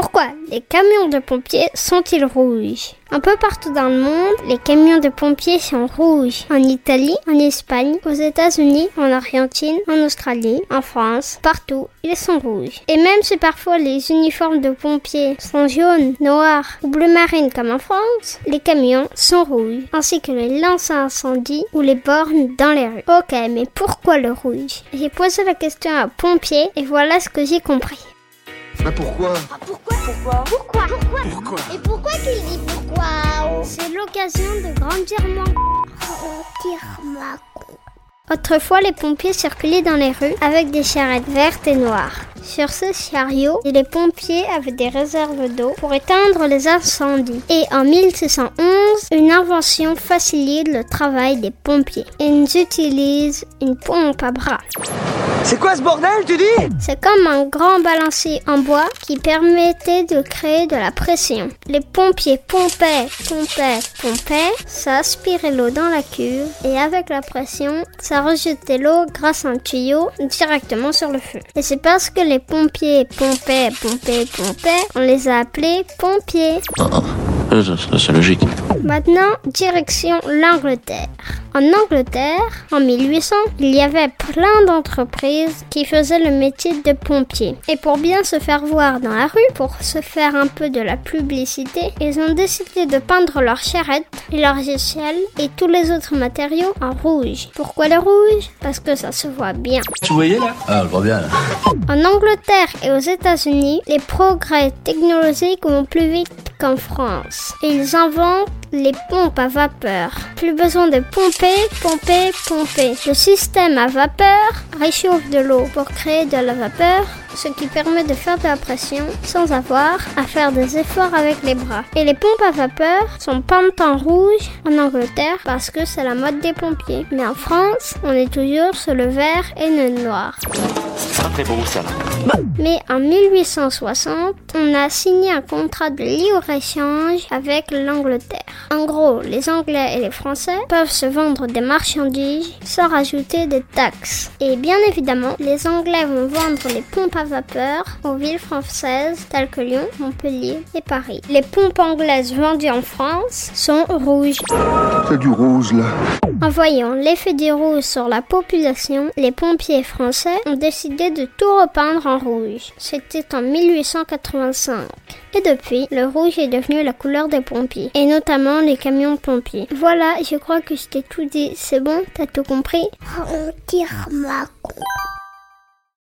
pourquoi les camions de pompiers sont-ils rouges? Un peu partout dans le monde, les camions de pompiers sont rouges. En Italie, en Espagne, aux États-Unis, en Argentine, en Australie, en France, partout, ils sont rouges. Et même si parfois les uniformes de pompiers sont jaunes, noirs ou bleu marine comme en France, les camions sont rouges, ainsi que les lances à incendie ou les bornes dans les rues. Ok, mais pourquoi le rouge? J'ai posé la question à un pompier et voilà ce que j'ai compris. Bah pourquoi Pourquoi Pourquoi Pourquoi Pourquoi Pourquoi Et pourquoi tu dis pourquoi C'est l'occasion de grandir moins. Tire ma Autrefois, les pompiers circulaient dans les rues avec des charrettes vertes et noires. Sur ce chariot, les pompiers avaient des réserves d'eau pour éteindre les incendies. Et en 1611, une invention facilite le travail des pompiers. Ils utilisent une pompe à bras. C'est quoi ce bordel, tu dis? C'est comme un grand balancier en bois qui permettait de créer de la pression. Les pompiers pompaient, pompaient, pompaient, ça aspirait l'eau dans la cuve et avec la pression, ça rejetait l'eau grâce à un tuyau directement sur le feu. Et c'est parce que les pompiers pompaient, pompaient, pompaient, on les a appelés pompiers. C'est logique. Maintenant, direction l'Angleterre. En Angleterre, en 1800, il y avait plein d'entreprises qui faisaient le métier de pompier. Et pour bien se faire voir dans la rue, pour se faire un peu de la publicité, ils ont décidé de peindre leurs charrettes et leurs échelles et tous les autres matériaux en rouge. Pourquoi le rouge? Parce que ça se voit bien. Tu voyais là? Ah, je vois bien là. En Angleterre et aux États-Unis, les progrès technologiques vont plus vite qu'en France. Ils inventent les pompes à vapeur. Plus besoin de pomper, pomper, pomper. Le système à vapeur réchauffe de l'eau pour créer de la vapeur, ce qui permet de faire de la pression sans avoir à faire des efforts avec les bras. Et les pompes à vapeur sont peintes en rouge en Angleterre parce que c'est la mode des pompiers. Mais en France, on est toujours sur le vert et le noir. C'est pas très beau ça là. Mais en 1860, on a signé un contrat de libre-échange avec l'Angleterre. En gros, les Anglais et les Français peuvent se vendre des marchandises sans rajouter des taxes. Et bien évidemment, les Anglais vont vendre les pompes à vapeur aux villes françaises telles que Lyon, Montpellier et Paris. Les pompes anglaises vendues en France sont rouges. C'est du rouge là. En voyant l'effet du rouge sur la population, les pompiers français ont décidé de tout repeindre en rouge. C'était en 1885. Et depuis, le rouge est devenu la couleur des pompiers, et notamment les camions pompiers. Voilà, je crois que je t'ai tout dit. C'est bon? T'as tout compris? Tire ma